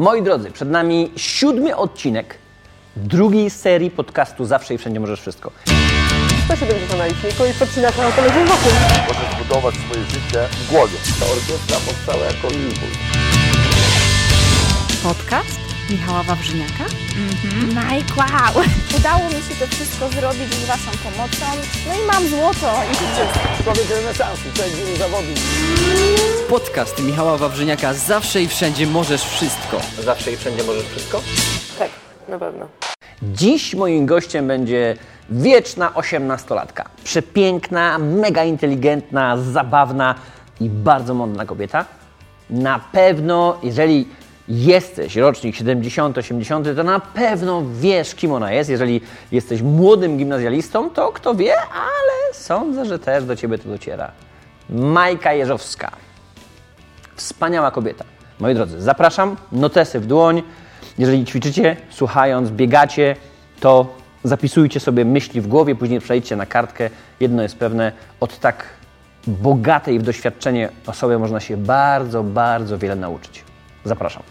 Moi drodzy, przed nami siódmy odcinek drugiej serii podcastu Zawsze i Wszędzie Możesz Wszystko. 170 na liczniku i podcinasz na kolejnym wokół. Możesz budować swoje życie w głowie. Ta orkiestra powstała jako impuls. Podcast Michała Wawrzyniaka. Mike, wow! Udało mi się to wszystko zrobić z Waszą pomocą. No i mam złoto i. Człowiek renesansu, człowiek wielu zawodów. Podcast Michała Wawrzyniaka Zawsze i Wszędzie Możesz Wszystko. Zawsze i Wszędzie Możesz Wszystko? Tak, na pewno. Dziś moim gościem będzie wieczna osiemnastolatka. Przepiękna, mega inteligentna, zabawna i bardzo mądra kobieta. Na pewno, jeżeli jesteś rocznik 70, 80, to na pewno wiesz, kim ona jest. Jeżeli jesteś młodym gimnazjalistą, to kto wie, ale sądzę, że też do ciebie to dociera. Majka Jeżowska. Wspaniała kobieta. Moi drodzy, zapraszam, notesy w dłoń. Jeżeli ćwiczycie, słuchając, biegacie, to zapisujcie sobie myśli w głowie, później przejdźcie na kartkę. Jedno jest pewne, od tak bogatej w doświadczenie osoby można się bardzo, bardzo wiele nauczyć. Zapraszam.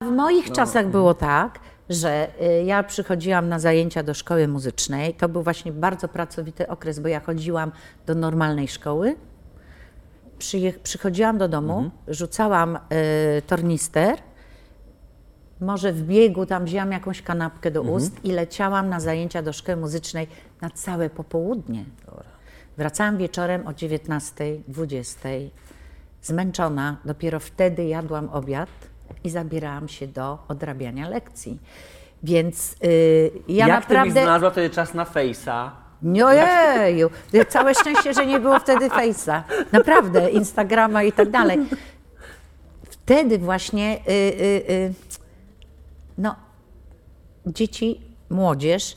W moich czasach było tak, że y, ja przychodziłam na zajęcia do szkoły muzycznej. To był właśnie bardzo pracowity okres, bo ja chodziłam do normalnej szkoły. Przyje- przychodziłam do domu, rzucałam y, tornister, może w biegu tam wzięłam jakąś kanapkę do ust i leciałam na zajęcia do szkoły muzycznej na całe popołudnie. Wracałam wieczorem o 19, 20, zmęczona. Dopiero wtedy jadłam obiad i zabierałam się do odrabiania lekcji. Więc y, ja naprawdę. znalazła wtedy czas na fejsa? Nie, Ojeju, całe szczęście, że nie było wtedy Face'a. Naprawdę, Instagrama i tak dalej. Wtedy właśnie, y, y, y, no, dzieci, młodzież,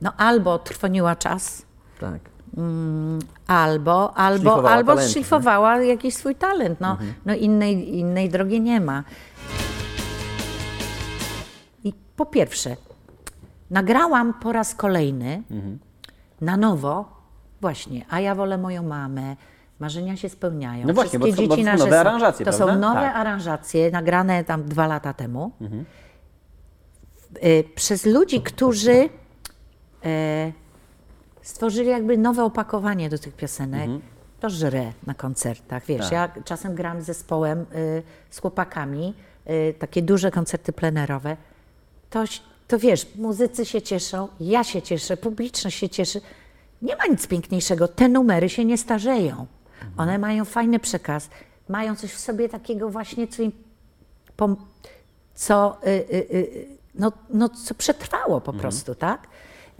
no albo trwoniła czas, Tak. Albo, albo, Szlifowała albo talenty, szlifowała jakiś swój talent. No, no innej, innej drogi nie ma. I po pierwsze, nagrałam po raz kolejny na nowo właśnie, a ja wolę moją mamę, marzenia się spełniają. No właśnie, bo Wszystkie to są- bo to dzieci są nowe aranżacje, To są prawda? nowe Tak. aranżacje, nagrane tam dwa lata temu. Y, Przez ludzi, którzy e, stworzyli jakby nowe opakowanie do tych piosenek. To żre na koncertach, wiesz, ja czasem gram z zespołem y, z chłopakami, y, takie duże koncerty plenerowe. To, to wiesz, muzycy się cieszą, ja się cieszę, publiczność się cieszy. Nie ma nic piękniejszego, te numery się nie starzeją. One mają fajny przekaz, mają coś w sobie takiego właśnie, co im co, y, y, y, no, no, co przetrwało po prostu, tak?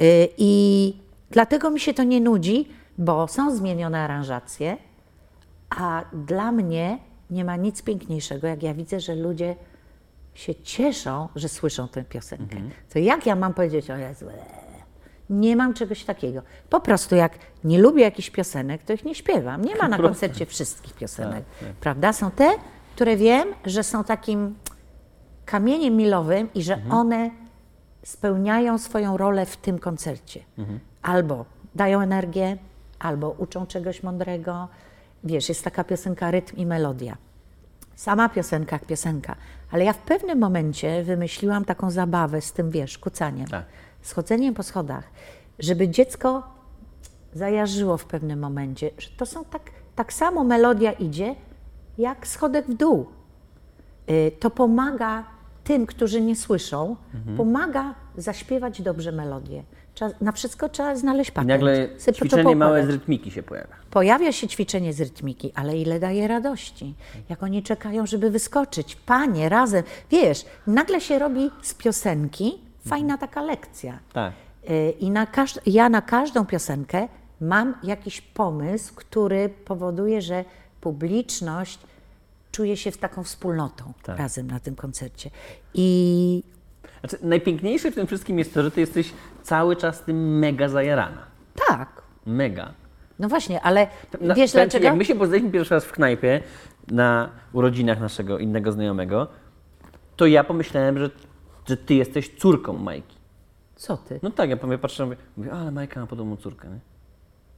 Y, I dlatego mi się to nie nudzi, bo są zmienione aranżacje, a dla mnie nie ma nic piękniejszego, jak ja widzę, że ludzie się cieszą, że słyszą tę piosenkę. To jak ja mam powiedzieć, o Jezu, eee, nie mam czegoś takiego. Po prostu jak nie lubię jakichś piosenek, to ich nie śpiewam. Nie ma na koncercie wszystkich piosenek, prawda? Są te, które wiem, że są takim kamieniem milowym i że one spełniają swoją rolę w tym koncercie. Albo dają energię, albo uczą czegoś mądrego. Wiesz, jest taka piosenka Rytm i Melodia. Sama piosenka jak piosenka, ale ja w pewnym momencie wymyśliłam taką zabawę z tym, wiesz, kucaniem, Tak. schodzeniem po schodach, żeby dziecko zajarzyło w pewnym momencie, że to są tak, tak samo melodia idzie, jak schodek w dół. Y, To pomaga tym, którzy nie słyszą, pomaga zaśpiewać dobrze melodię. Trzeba, na wszystko trzeba znaleźć I patent. nagle ćwiczenie małe z rytmiki się pojawia. Pojawia się ćwiczenie z rytmiki, ale ile daje radości. Jak oni czekają, żeby wyskoczyć. Panie, razem. Wiesz, nagle się robi z piosenki fajna taka lekcja. Tak. Y, I na każd- ja na każdą piosenkę mam jakiś pomysł, który powoduje, że publiczność czuje się w taką wspólnotą Tak. razem na tym koncercie. I Znaczy, najpiękniejsze w tym wszystkim jest to, że ty jesteś cały czas tym mega zajarana. tak, Mega. no właśnie, ale Na- wiesz powiem dlaczego? Jak my się poznaliśmy pierwszy raz w knajpie na urodzinach naszego innego znajomego, to ja pomyślałem, że, że ty jesteś córką Majki. Co ty? No tak, ja mówię, patrzę, mówię, mówię ale Majka ma podobną córkę, nie?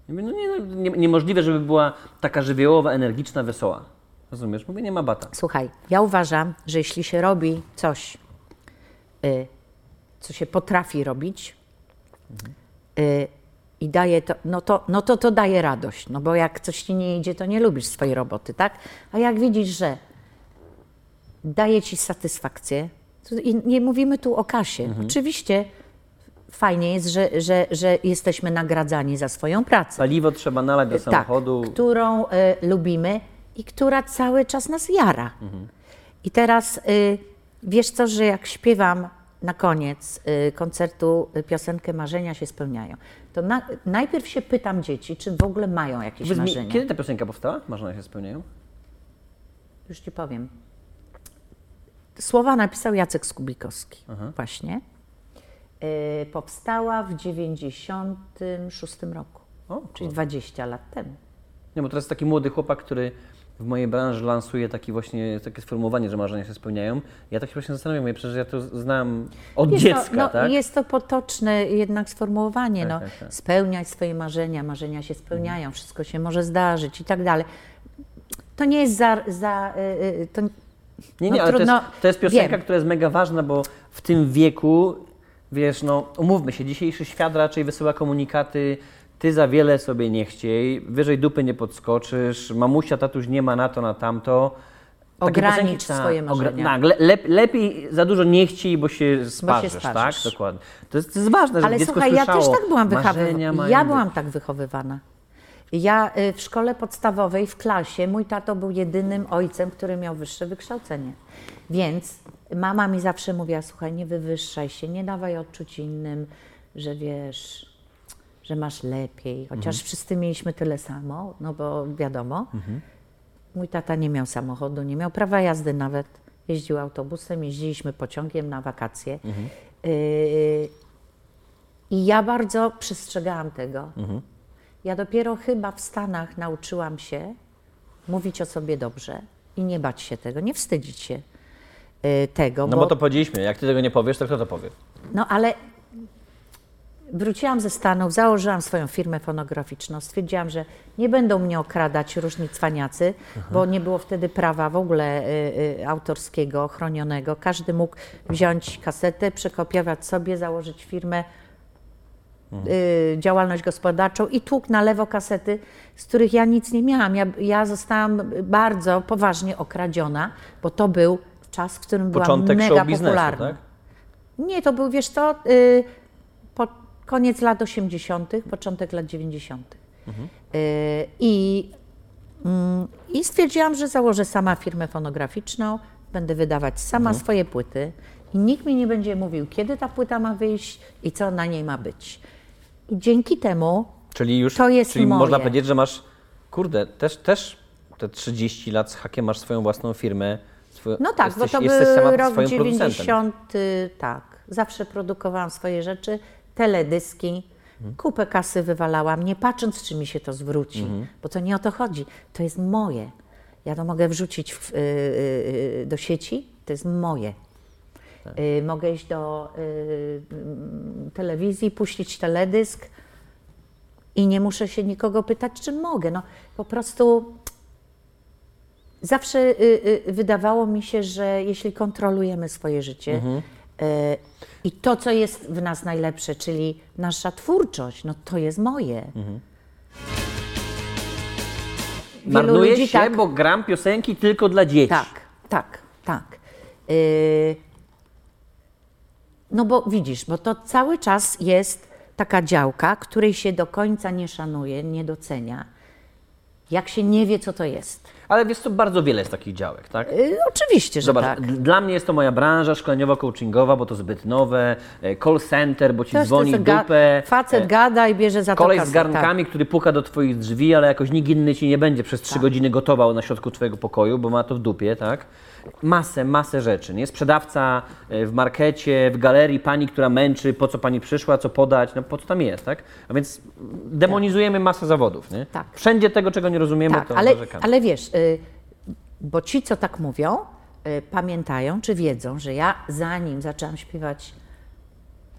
Ja mówię, no nie, no, nie, niemożliwe, żeby była taka żywiołowa, energiczna, wesoła. Rozumiesz? Mówię, nie ma bata. Słuchaj, ja uważam, że jeśli się robi coś, co się potrafi robić y, i daje to no, to, no to to daje radość, no bo jak coś ci nie idzie, to nie lubisz swojej roboty, tak? A jak widzisz, że daje ci satysfakcję, i nie mówimy tu o kasie. Oczywiście fajnie jest, że, że, że jesteśmy nagradzani za swoją pracę. Paliwo trzeba nalać do samochodu. Tak, którą y, lubimy i która cały czas nas jara. I teraz y, wiesz co, że jak śpiewam na koniec y, koncertu y, piosenkę Marzenia się spełniają, to na, najpierw się pytam dzieci, czy w ogóle mają jakieś Powiedz mi, marzenia. kiedy ta piosenka powstała? Marzenia się spełniają? Już ci powiem. Słowa napisał Jacek Skubikowski właśnie. Y, powstała w 96 roku, O, czyli 20 lat temu. Nie, bo teraz taki młody chłopak, który w mojej branży lansuje taki właśnie, takie sformułowanie, że marzenia się spełniają. Ja tak się właśnie zastanawiam, ja przecież ja to znam od Jest dziecka, to, no, tak? Jest to potoczne jednak sformułowanie. no, tak, tak. Spełniać swoje marzenia, marzenia się spełniają, wszystko się może zdarzyć i tak dalej. To nie jest za... za y, y, to, Nie, nie, no ale to, trudno- jest, to jest piosenka, wiem. która jest mega ważna, bo w tym wieku, wiesz, no umówmy się, dzisiejszy świat raczej wysyła komunikaty, ty za wiele sobie nie chciej, wyżej dupy nie podskoczysz, mamusia, tatuś nie ma na to, na tamto. Takie Ogranicz piosenki, swoje marzenia. Tak, le, lep, lepiej za dużo nie chciej, bo się sparzysz, sparzysz. tak? Dokładnie. To jest, to jest ważne, Ale dziecko słuchaj, ja też tak byłam wychowywana. Ja byłam tak wychowywana. Ja y, w szkole podstawowej, w klasie, mój tato był jedynym ojcem, który miał wyższe wykształcenie. Więc mama mi zawsze mówiła, słuchaj, nie wywyższaj się, nie dawaj odczuć innym, że wiesz, że masz lepiej. Chociaż wszyscy mieliśmy tyle samo, no bo wiadomo. Mój tata nie miał samochodu, nie miał prawa jazdy nawet. Jeździł autobusem, jeździliśmy pociągiem na wakacje. Y, I ja bardzo przestrzegałam tego. Ja dopiero chyba w Stanach nauczyłam się mówić o sobie dobrze i nie bać się tego, nie wstydzić się y, tego. No bo to powiedzieliśmy, jak ty tego nie powiesz, to kto to powie? No ale wróciłam ze Stanów, założyłam swoją firmę fonograficzną. Stwierdziłam, że nie będą mnie okradać różni cwaniacy, bo nie było wtedy prawa w ogóle y, y, autorskiego, chronionego. Każdy mógł wziąć kasetę, przekopiować sobie, założyć firmę, y, działalność gospodarczą i tłuk na lewo kasety, z których ja nic nie miałam. Ja, ja zostałam bardzo poważnie okradziona, bo to był czas, w którym Początek byłam mega popularna. tak? Nie, to był, wiesz co, po, koniec lat 80., początek lat 90. Y, i, mm, I stwierdziłam, że założę sama firmę fonograficzną, będę wydawać sama swoje płyty i nikt mi nie będzie mówił, kiedy ta płyta ma wyjść i co na niej ma być. I dzięki temu Czyli już, To jest czyli moje. można powiedzieć, że masz, kurde, też, też te 30 lat z hakiem masz swoją własną firmę. Swoją, No tak, jesteś, bo to był rok swoim producentem. 90, tak. Zawsze produkowałam swoje rzeczy, teledyski, kupę kasy wywalałam, nie patrząc, czy mi się to zwróci, Mhm. bo to nie o to chodzi. To jest moje. Ja to mogę wrzucić w, y, y, y, do sieci, to jest moje. Tak. Y, mogę iść do y, mm, telewizji, puścić teledysk i nie muszę się nikogo pytać, czy mogę. No, po prostu zawsze y, wydawało mi się, że jeśli kontrolujemy swoje życie Mhm. I to, co jest w nas najlepsze, czyli nasza twórczość, no to jest moje. Mhm. Marnuje się, tak- bo gram piosenki tylko dla dzieci. Tak, tak, tak. Y, no bo widzisz, bo to cały czas jest taka działka, której się do końca nie szanuje, nie docenia, jak się nie wie, co to jest. Ale wiesz co, bardzo wiele jest takich działek, tak? Y, oczywiście, że Zobacz, tak. dla mnie jest to moja branża szkoleniowo-coachingowa, bo to zbyt nowe, e, call center, bo ci To jest dzwoni to, ga- dupę, Facet e, gada i bierze za to kolej z kasę, garnkami, który puka do twoich drzwi, ale jakoś nikt inny ci nie będzie przez trzy godziny gotował na środku twojego pokoju, bo ma to w dupie, tak? Masę, masę rzeczy, nie? Sprzedawca e, w markecie, w galerii, pani, która męczy, po co pani przyszła, co podać, no po co tam jest, tak? A więc demonizujemy masę zawodów, nie? Tak. Wszędzie tego, czego nie rozumiemy, Tak, to ale, narzekamy. ale wiesz, y, bo ci, co tak mówią, y, pamiętają czy wiedzą, że ja zanim zaczęłam śpiewać,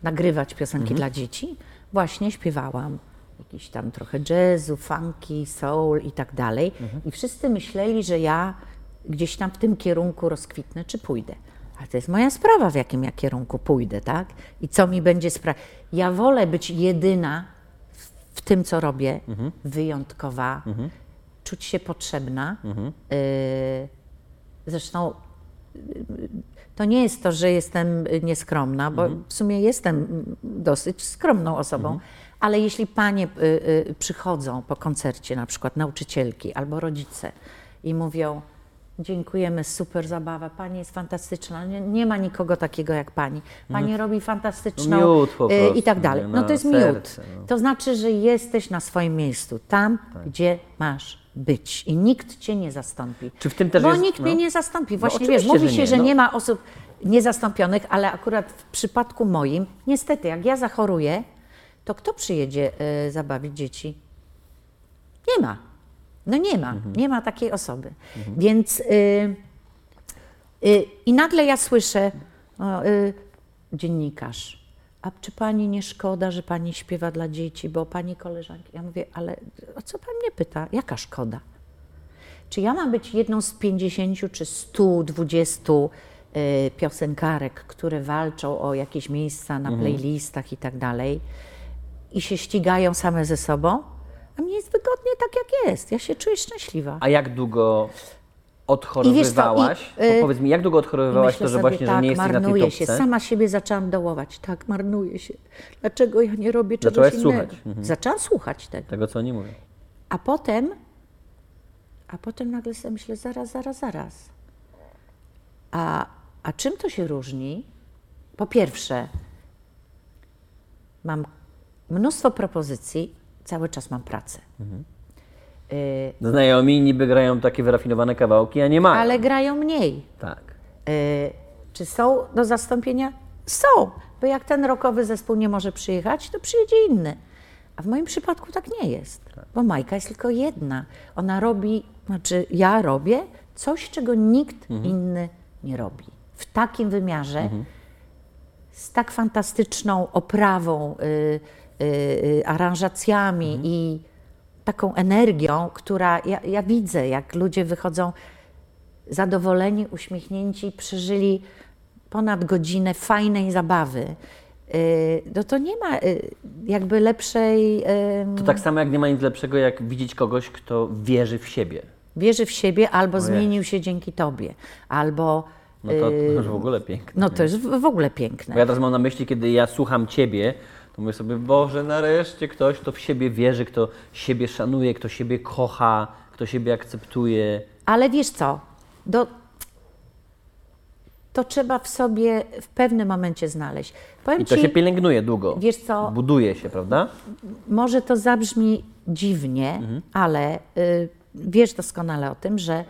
nagrywać piosenki Mhm. dla dzieci, właśnie śpiewałam jakiś tam trochę jazzu, funky, soul i tak dalej. Mhm. I wszyscy myśleli, że ja gdzieś tam w tym kierunku rozkwitnę, czy pójdę. Ale to jest moja sprawa, w jakim ja kierunku pójdę, tak? I co mi będzie sprawiać. Ja wolę być jedyna w, tym, co robię, wyjątkowa, czuć się potrzebna. Y, zresztą to nie jest to, że jestem y, nieskromna, bo w sumie jestem dosyć skromną osobą, ale jeśli panie y, y, przychodzą po koncercie, na przykład nauczycielki albo rodzice i mówią, dziękujemy, super zabawa, pani jest fantastyczna, nie, nie ma nikogo takiego jak pani, pani robi fantastyczną No miód po y, i prostu, tak dalej. No to jest serce, miód. no. To znaczy, że jesteś na swoim miejscu, tam, gdzie masz być i nikt cię nie zastąpi. Czy w tym też Bo jest- nikt no. mnie nie zastąpi. Właśnie oczywiście, wiesz, mówi że się, nie, że no. nie ma osób niezastąpionych, ale akurat w przypadku moim, niestety, jak ja zachoruję, to kto przyjedzie y, zabawić dzieci? Nie ma. No nie ma. Mhm. Nie ma takiej osoby. Więc y, y, i nagle ja słyszę, o, y, dziennikarz, a czy pani nie szkoda, że pani śpiewa dla dzieci, bo pani koleżanki. Ja mówię, ale o co pan mnie pyta? Jaka szkoda? Czy ja mam być jedną z 50 czy 120 y, piosenkarek, które walczą o jakieś miejsca na playlistach i tak dalej i się ścigają same ze sobą? A mnie jest wygodnie tak, jak jest. Ja się czuję szczęśliwa. A jak długo odchorowywałaś? I wiesz co, i, y, powiedz mi, jak długo odchorowywałaś to, że sobie, właśnie, tak, że nie jesteś na tej marnuję topce? się. Sama siebie zaczęłam dołować. Tak, marnuję się. Dlaczego ja nie robię czegoś Zaczęłaś innego? słuchać. Mhm. Zaczęłam słuchać tego. Tego, co oni mówią. A potem, a potem nagle sobie myślę, zaraz, zaraz, zaraz. A, a czym to się różni? Po pierwsze, mam mnóstwo propozycji, cały czas mam pracę. Y, Znajomi niby grają takie wyrafinowane kawałki, a nie mają. ale grają mniej. Tak. Y, czy są do zastąpienia? Są, bo jak ten rokowy zespół nie może przyjechać, to przyjedzie inny. A w moim przypadku tak nie jest, bo Majka jest tylko jedna. Ona robi, znaczy ja robię coś, czego nikt inny nie robi. W takim wymiarze, z tak fantastyczną oprawą, y, y, y, aranżacjami i taką energią, która ja, ja widzę, jak ludzie wychodzą zadowoleni, uśmiechnięci, przeżyli ponad godzinę fajnej zabawy. Y, No to nie ma y, jakby lepszej. To tak samo jak nie ma nic lepszego, jak widzieć kogoś, kto wierzy w siebie. Wierzy w siebie albo Ojej. zmienił się dzięki tobie, albo. No to, to y, już w ogóle piękne. No to jest w ogóle piękne. Bo ja teraz mam na myśli, kiedy ja słucham Ciebie, to mówię sobie, Boże, nareszcie ktoś, kto w siebie wierzy, kto siebie szanuje, kto siebie kocha, kto siebie akceptuje. Ale wiesz co? Do, to trzeba w sobie w pewnym momencie znaleźć. Powiem I to ci, się pielęgnuje długo. wiesz co? Buduje się, prawda? może to zabrzmi dziwnie, Mhm. ale y, wiesz doskonale o tym, że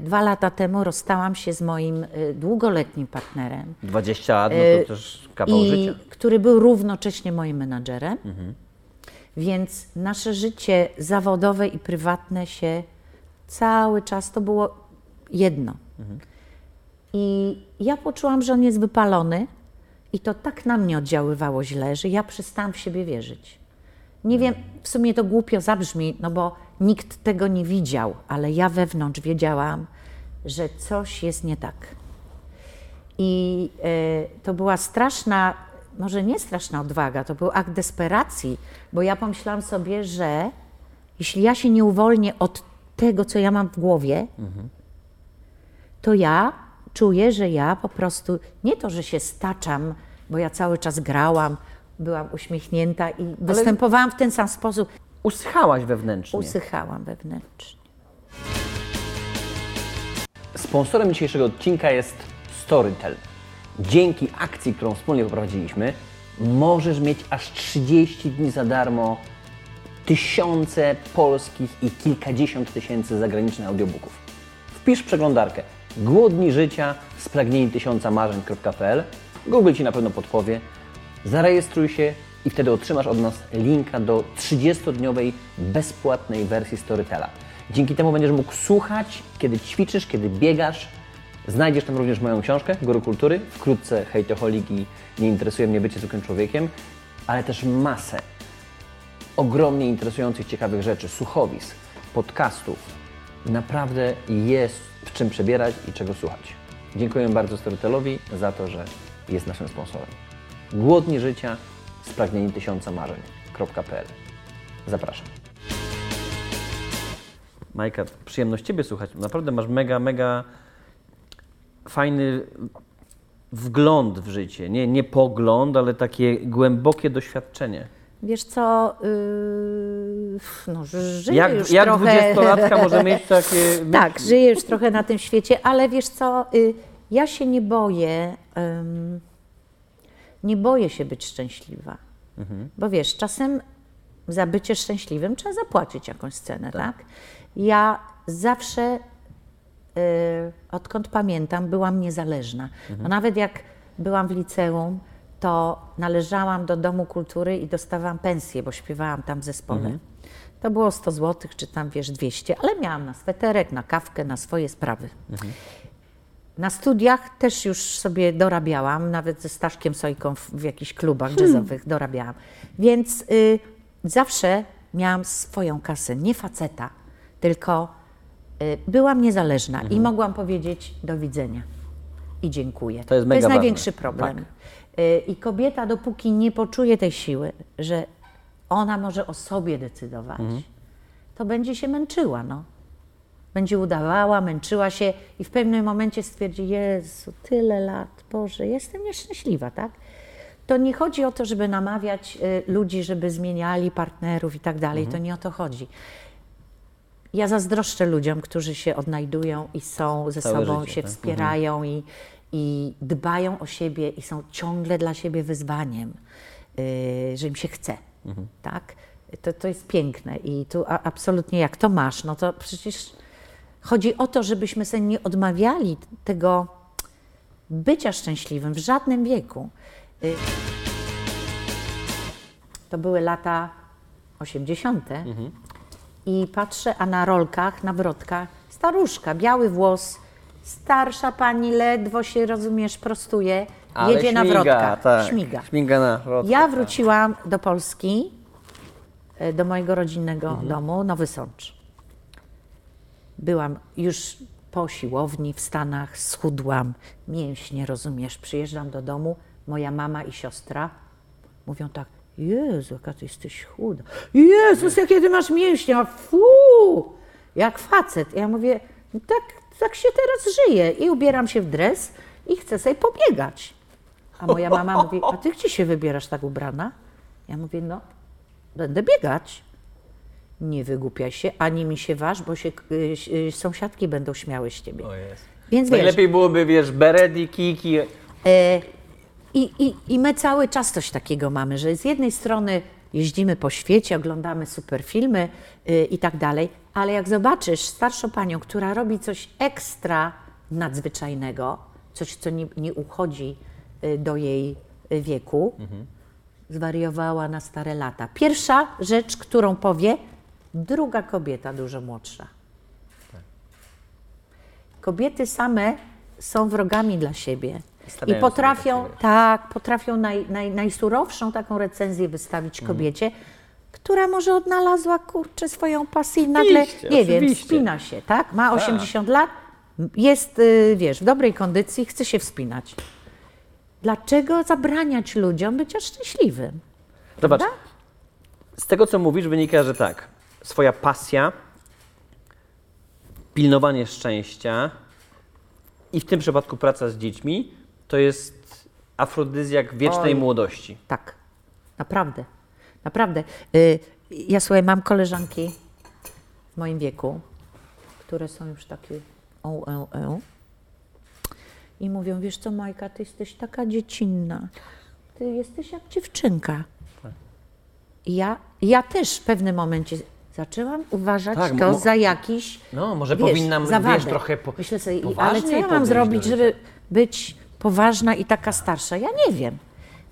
dwa lata temu rozstałam się z moim y, długoletnim partnerem, 20 lat, no to też kawał i, życia. który był równocześnie moim menadżerem. Mhm. Więc nasze życie zawodowe i prywatne się cały czas to było jedno. Mhm. I ja poczułam, że on jest wypalony, i to tak na mnie oddziaływało źle, że ja przestałam w siebie wierzyć. Nie wiem, w sumie to głupio zabrzmi, no bo nikt tego nie widział, ale ja wewnątrz wiedziałam, że coś jest nie tak. I e, to była straszna, może nie straszna odwaga, to był akt desperacji, bo ja pomyślałam sobie, że jeśli ja się nie uwolnię od tego, co ja mam w głowie, to ja czuję, że ja po prostu nie to, że się staczam, bo ja cały czas grałam, byłam uśmiechnięta i występowałam w ten sam sposób, Usychałaś wewnętrznie. usychałam wewnętrznie. Sponsorem dzisiejszego odcinka jest Storytel. Dzięki akcji, którą wspólnie poprowadziliśmy, możesz mieć aż 30 dni za darmo tysiące polskich i kilkadziesiąt tysięcy zagranicznych audiobooków. Wpisz w przeglądarkę Głodni życia, spragnieni tysiąca marzeń.pl. Google Ci na pewno podpowie. Zarejestruj się i wtedy otrzymasz od nas linka do 30-dniowej bezpłatnej wersji Storytela. Dzięki temu będziesz mógł słuchać, kiedy ćwiczysz, kiedy biegasz. Znajdziesz tam również moją książkę Guru Kultury, wkrótce Hejtoholik i Nie interesuje mnie bycie zwykłym człowiekiem, ale też masę ogromnie interesujących, ciekawych rzeczy, słuchowisk, podcastów, naprawdę jest w czym przebierać i czego słuchać. Dziękuję bardzo Storytelowi za to, że jest naszym sponsorem. Głodni życia, spragnieni tysiąca marzeń.pl Zapraszam. Majka, przyjemność Ciebie słuchać. Naprawdę masz mega, mega fajny wgląd w życie. Nie, nie pogląd, ale takie głębokie doświadczenie. Wiesz co, yy, no żyję Jak, już jak trochę... 20-latka może mieć takie... Tak, żyję już trochę na tym świecie, ale wiesz co, y, ja się nie boję, ym, nie boję się być szczęśliwa. Bo wiesz, czasem za bycie szczęśliwym trzeba zapłacić jakąś cenę, tak? Ja zawsze, y, odkąd pamiętam, byłam niezależna. No nawet jak byłam w liceum, to należałam do Domu Kultury i dostawałam pensję, bo śpiewałam tam w zespole. To było 100 zł, czy tam wiesz 200, ale miałam na sweterek, na kawkę, na swoje sprawy. Na studiach też już sobie dorabiałam, nawet ze Staszkiem Sojką w, w jakichś klubach jazzowych dorabiałam. Więc y, zawsze miałam swoją kasę, nie faceta, tylko y, byłam niezależna i mogłam powiedzieć do widzenia i dziękuję. To jest mega ważne. największy problem. Y, I kobieta, dopóki nie poczuje tej siły, że ona może o sobie decydować, to będzie się męczyła, no. Będzie udawała, męczyła się i w pewnym momencie stwierdzi, Jezu, tyle lat, Boże, jestem nieszczęśliwa, tak? To nie chodzi o to, żeby namawiać y, ludzi, żeby zmieniali partnerów i tak dalej, to nie o to chodzi. Ja zazdroszczę ludziom, którzy się odnajdują i są ze Całe sobą, życie, się tak? wspierają i, i dbają o siebie i są ciągle dla siebie wyzwaniem, yy, że im się chce, tak? To, to jest piękne i tu absolutnie jak to masz, no to przecież chodzi o to, żebyśmy sobie nie odmawiali tego bycia szczęśliwym w żadnym wieku. Y, To były lata 80. I patrzę, a na rolkach, na wrotkach, staruszka, biały włos, starsza pani, ledwo się, rozumiesz, prostuje, Ale jedzie na śmiga, wrotkach. tak. Śmiga. Śmiga na wrotkach, Ja tak. wróciłam do Polski, e, do mojego rodzinnego Mhm. domu, Nowy Sącz. Byłam już po siłowni w Stanach, schudłam, mięśnie, rozumiesz, przyjeżdżam do domu, moja mama i siostra mówią tak, Jezu, jaka ty jesteś chuda. Jezus, jakie ty masz mięśnie, fu, jak facet. Ja mówię, "No tak, tak się teraz żyje i ubieram się w dres i chcę sobie pobiegać. A moja mama mówi, a ty gdzie się wybierasz tak ubrana? Ja mówię, no, będę biegać. Nie wygłupiaj się, ani mi się waż, bo się y, y, sąsiadki będą śmiały z ciebie. Więc wiesz, Najlepiej byłoby, wiesz, beret i kiki. E, I, i, I my cały czas coś takiego mamy, że z jednej strony jeździmy po świecie, oglądamy super filmy y, i tak dalej, ale jak zobaczysz starszą panią, która robi coś ekstra nadzwyczajnego, coś, co nie, nie uchodzi y, do jej y, wieku, zwariowała na stare lata. Pierwsza rzecz, którą powie, druga kobieta, dużo młodsza. Kobiety same są wrogami dla siebie. Stawiają I potrafią, tak, potrafią naj, naj, najsurowszą taką recenzję wystawić kobiecie, która może odnalazła, kurczę, swoją pasję i nagle, Oczywiście, nie wiem, oczywiście. wspina się, tak? Ma 80 lat, jest, y, wiesz, w dobrej kondycji, chce się wspinać. Dlaczego zabraniać ludziom bycia szczęśliwym? Zobacz, Prawda? z tego co mówisz wynika, że tak, swoja pasja, pilnowanie szczęścia i w tym przypadku praca z dziećmi to jest afrodyzjak wiecznej Oj. młodości. Tak, naprawdę, naprawdę. Y, Ja słuchaj, mam koleżanki w moim wieku, które są już takie o, e, e. I mówią, wiesz co Majka, ty jesteś taka dziecinna. Ty jesteś jak dziewczynka. I ja, ja też w pewnym momencie zaczęłam uważać Tak, to za jakiś No, może wiesz, powinnam, za wiesz, trochę po, Myślę sobie, i- ale co ja mam zrobić, żeby być poważna i taka starsza? Ja nie wiem,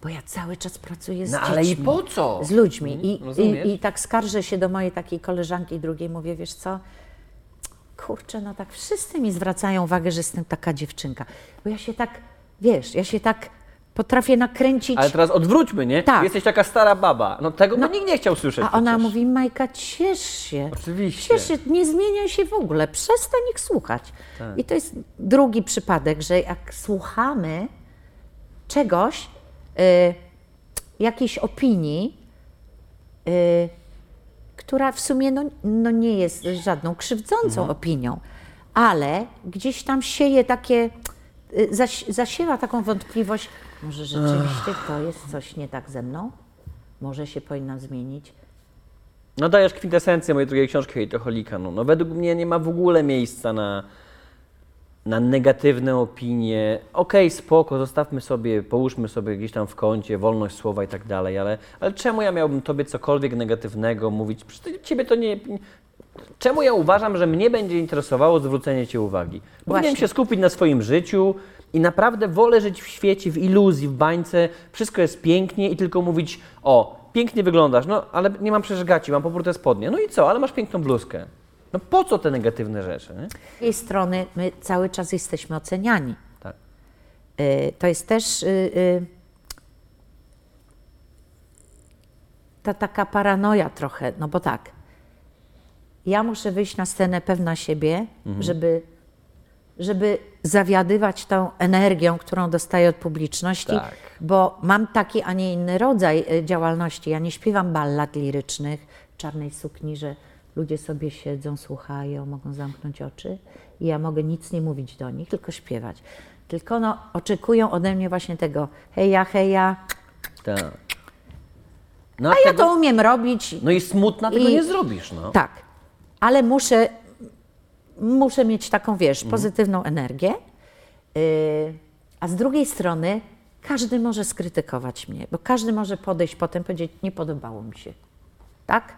bo ja cały czas pracuję z No, ale i dziećmi, po co? Z ludźmi. I, rozumiesz? i, I tak skarżę się do mojej takiej koleżanki drugiej, mówię, wiesz co, kurczę, no tak wszyscy mi zwracają uwagę, że jestem taka dziewczynka. Bo ja się tak, wiesz, ja się tak potrafię nakręcić. Ale teraz odwróćmy, nie? Tak. Jesteś taka stara baba. No tego by nikt nie chciał słyszeć A ona przecież. mówi, Majka, ciesz się. Oczywiście. Ciesz się, nie zmieniaj się w ogóle, przestań ich słuchać. Tak. I to jest drugi przypadek, że jak słuchamy czegoś, y, jakiejś opinii, y, która w sumie no, no nie jest żadną krzywdzącą Mhm. opinią, ale gdzieś tam sieje takie, zasiewa taką wątpliwość, może rzeczywiście to jest coś nie tak ze mną? Może się powinnam zmienić? No dajesz kwintesencję mojej drugiej książki Hejtoholika. No, no według mnie nie ma w ogóle miejsca na, na negatywne opinie. Okej, spoko, zostawmy sobie, połóżmy sobie gdzieś tam w kącie, wolność słowa i tak dalej, ale, ale czemu ja miałbym tobie cokolwiek negatywnego mówić? Przecież ciebie to nie... Czemu ja uważam, że mnie będzie interesowało zwrócenie ci uwagi? Powinienem się skupić na swoim życiu i naprawdę wolę żyć w świecie, w iluzji, w bańce. Wszystko jest pięknie i tylko mówić, o, pięknie wyglądasz, no ale nie mam przecież gaci, mam poprute spodnie. No i co, ale masz piękną bluzkę. No po co te negatywne rzeczy, nie? Z drugiej strony my cały czas jesteśmy oceniani. Tak. Y, To jest też y, y, ta taka paranoja trochę, no bo tak, ja muszę wyjść na scenę pewna siebie, żeby, żeby zawiadywać tą energią, którą dostaję od publiczności, Tak. bo mam taki, a nie inny rodzaj y, działalności. Ja nie śpiewam ballad lirycznych, czarnej sukni, że ludzie sobie siedzą, słuchają, mogą zamknąć oczy i ja mogę nic nie mówić do nich, tylko śpiewać. Tylko no, oczekują ode mnie właśnie tego heja, heja, Tak. No, a ja tego- to umiem robić. No i smutna tego I- nie zrobisz, no. Tak, ale muszę, muszę mieć taką, wiesz, pozytywną energię. Yy, a z drugiej strony każdy może skrytykować mnie, bo każdy może podejść potem i powiedzieć, nie podobało mi się. Tak?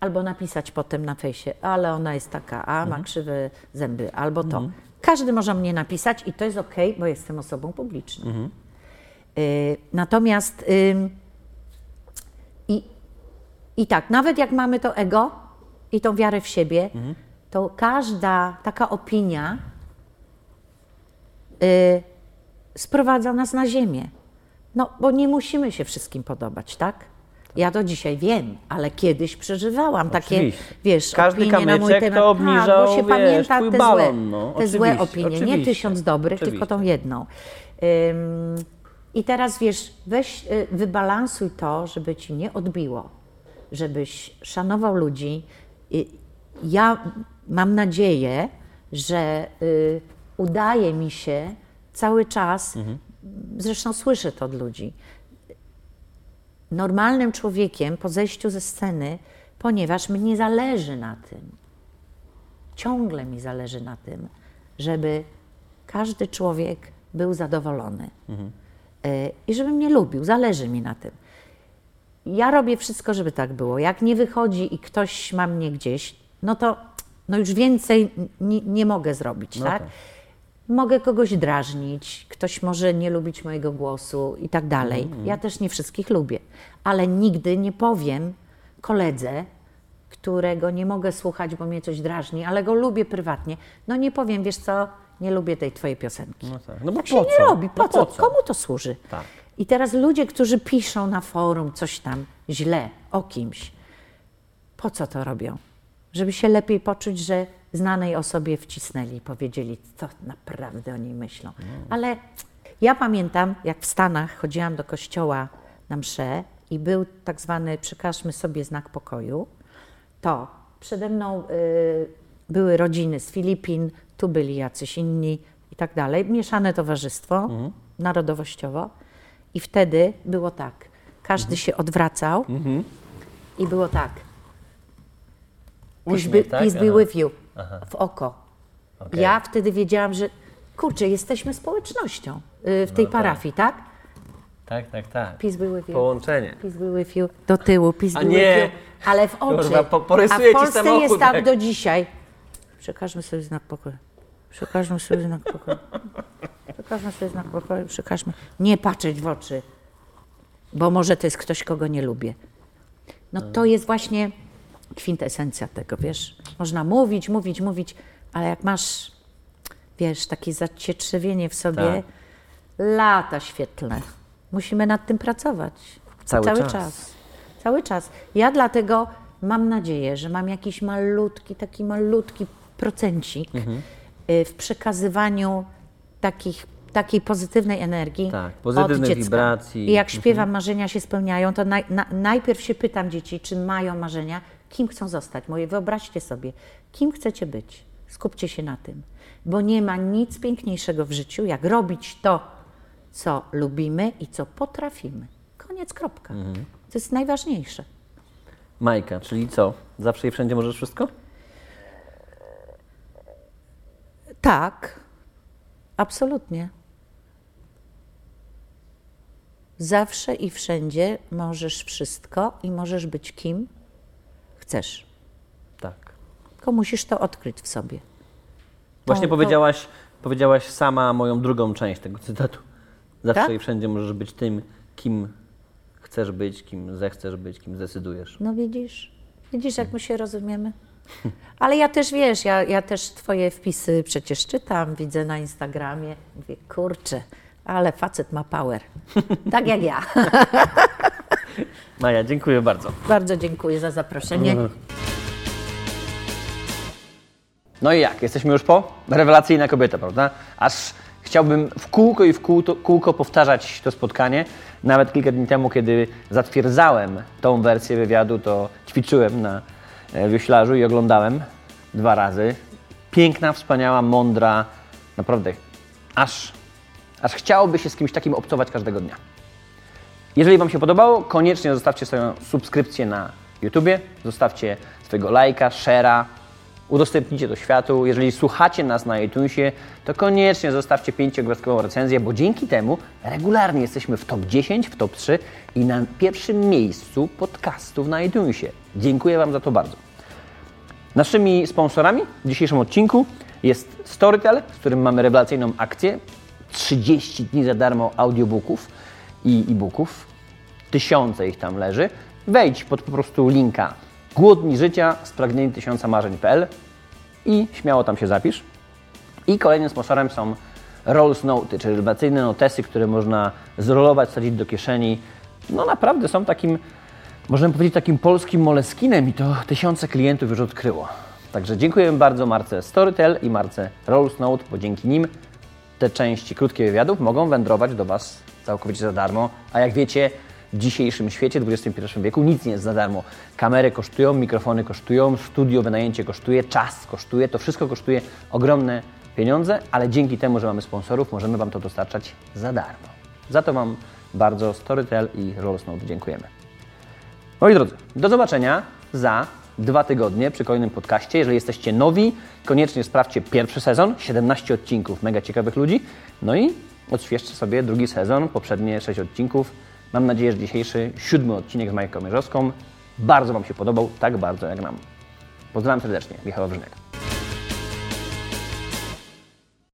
Albo napisać potem na fejsie, ale ona jest taka, a ma krzywe zęby, albo to. Każdy może mnie napisać i to jest okej, bo jestem osobą publiczną. Yy, natomiast ym, i, i tak, nawet jak mamy to ego i tą wiarę w siebie, to każda taka opinia y, sprowadza nas na ziemię. No, bo nie musimy się wszystkim podobać, tak? Ja to dzisiaj wiem, ale kiedyś przeżywałam takie, Oczywiście. wiesz, Każdy opinie na mój temat. to obniżał, tak, bo się wiesz, pamięta te, balon, złe, no. te złe Oczywiście, opinie, nie oczywiście, tysiąc dobrych, tylko oczywiście. tą jedną. Ym, I teraz wiesz, weź, y, wybalansuj to, żeby ci nie odbiło, żebyś szanował ludzi. Ja mam nadzieję, że y, udaje mi się cały czas, zresztą słyszę to od ludzi, normalnym człowiekiem po zejściu ze sceny, ponieważ mnie zależy na tym, ciągle mi zależy na tym, żeby każdy człowiek był zadowolony Y, i żeby mnie lubił. Zależy mi na tym. Ja robię wszystko, żeby tak było. Jak nie wychodzi i ktoś ma mnie gdzieś, no to no już więcej nie, nie mogę zrobić, No tak? tak. Mogę kogoś drażnić, ktoś może nie lubić mojego głosu i tak dalej. Ja też nie wszystkich lubię, ale nigdy nie powiem koledze, którego nie mogę słuchać, bo mnie coś drażni, ale go lubię prywatnie. No nie powiem, wiesz co, nie lubię tej twojej piosenki. No tak. No bo Tak się po nie co? robi. Po, No co? po co? Komu to służy? Tak. I teraz ludzie, którzy piszą na forum coś tam źle o kimś, po co to robią? Żeby się lepiej poczuć, że znanej osobie wcisnęli i powiedzieli, co naprawdę o niej myślą. Ale ja pamiętam, jak w Stanach chodziłam do kościoła na mszę i był tak zwany, przekażmy sobie znak pokoju, to przede mną y, były rodziny z Filipin, tu byli jacyś inni i tak dalej, mieszane towarzystwo narodowościowo i wtedy było tak, każdy się odwracał i było tak, peace Uśmiech, be, tak? peace be Aha. with you, w oko. Okej. Ja wtedy wiedziałam, że kurczę, jesteśmy społecznością y, w tej tak. parafii, tak? Tak, tak, tak. Peace be with you. Połączenie. Peace be with you. Do tyłu, peace A be nie. with you. Ale w oczy. Kurwa, po- A porysuję w ci Polsce samochód, jest tak do dzisiaj. Przekażmy sobie znak pokoju. Przekażmy sobie znak pokoju. Przekażmy sobie znak pokoju. Przekażmy. Nie patrzeć w oczy. Bo może to jest ktoś, kogo nie lubię. No to jest właśnie kwintesencja tego, wiesz. Można mówić, mówić, mówić, ale jak masz, wiesz, takie zacietrzewienie w sobie, Tak. lata świetlne. Musimy nad tym pracować. Cały czas. czas. Cały czas. Ja dlatego mam nadzieję, że mam jakiś malutki, taki malutki procencik Mhm. Y, w przekazywaniu takich, takiej pozytywnej energii Tak, pozytywnych wibracji. I jak Mhm. śpiewam, marzenia się spełniają, to naj, na, najpierw się pytam dzieci, czy mają marzenia, kim chcą zostać. Moje, wyobraźcie sobie, kim chcecie być. Skupcie się na tym. Bo nie ma nic piękniejszego w życiu, jak robić to, co lubimy i co potrafimy. Koniec, kropka. Mhm. To jest najważniejsze. Majka, czyli co? Zawsze i wszędzie możesz wszystko? Tak, absolutnie. Zawsze i wszędzie możesz wszystko i możesz być kim chcesz. Tak. Tylko musisz to odkryć w sobie. Właśnie To- to- powiedziałaś, powiedziałaś sama moją drugą część tego cytatu. Zawsze Tak? i wszędzie możesz być tym, kim chcesz być, kim zechcesz być, kim zdecydujesz. No widzisz? Widzisz, jak my się rozumiemy? Ale ja też, wiesz, ja, ja też twoje wpisy przecież czytam, widzę na Instagramie. Mówię, kurczę, ale facet ma power. Tak jak ja. Maja, dziękuję bardzo. Bardzo dziękuję za zaproszenie. No i jak? Jesteśmy już po? Rewelacyjna kobieta, prawda? Aż chciałbym w kółko i w kółko, kółko powtarzać to spotkanie. Nawet kilka dni temu, kiedy zatwierdzałem tą wersję wywiadu, to ćwiczyłem na wioślarzu i oglądałem dwa razy. Piękna, wspaniała, mądra, naprawdę aż, aż chciałoby się z kimś takim obcować każdego dnia. Jeżeli Wam się podobało, koniecznie zostawcie swoją subskrypcję na YouTubie, zostawcie swojego lajka, share'a, udostępnijcie to światu. Jeżeli słuchacie nas na iTunesie, to koniecznie zostawcie pięciogwiazdkową recenzję, bo dzięki temu regularnie jesteśmy w top 10, w top 3 i na pierwszym miejscu podcastów na iTunesie. Dziękuję Wam za to bardzo. Naszymi sponsorami w dzisiejszym odcinku jest Storytel, z którym mamy rewelacyjną akcję. 30 dni za darmo audiobooków i e-booków. Tysiące ich tam leży. Wejdź pod po prostu linka Głodni życia, spragnieni tysiąca marzeń.pl i śmiało tam się zapisz. I kolejnym sponsorem są Rolls Note, czyli rewelacyjne notesy, które można zrolować, wsadzić do kieszeni. No naprawdę są takim, możemy powiedzieć, takim polskim moleskinem i to tysiące klientów już odkryło. Także dziękujemy bardzo marce Storytel i marce Rolls Note, bo dzięki nim te części krótkich wywiadów mogą wędrować do Was całkowicie za darmo. A jak wiecie, w dzisiejszym świecie, XXI wieku, nic nie jest za darmo. Kamery kosztują, mikrofony kosztują, studio, wynajęcie kosztuje, czas kosztuje, to wszystko kosztuje ogromne pieniądze, ale dzięki temu, że mamy sponsorów, możemy Wam to dostarczać za darmo. Za to Wam bardzo Storytel i Rollsnote dziękujemy. Moi drodzy, do zobaczenia za dwa tygodnie przy kolejnym podcaście. Jeżeli jesteście nowi, koniecznie sprawdźcie pierwszy sezon, 17 odcinków mega ciekawych ludzi. No i odświeżcie sobie drugi sezon, poprzednie 6 odcinków. Mam nadzieję, że dzisiejszy siódmy odcinek z Majką Mierzowską bardzo Wam się podobał, tak bardzo jak nam. Pozdrawiam serdecznie, Michał Wrzynek.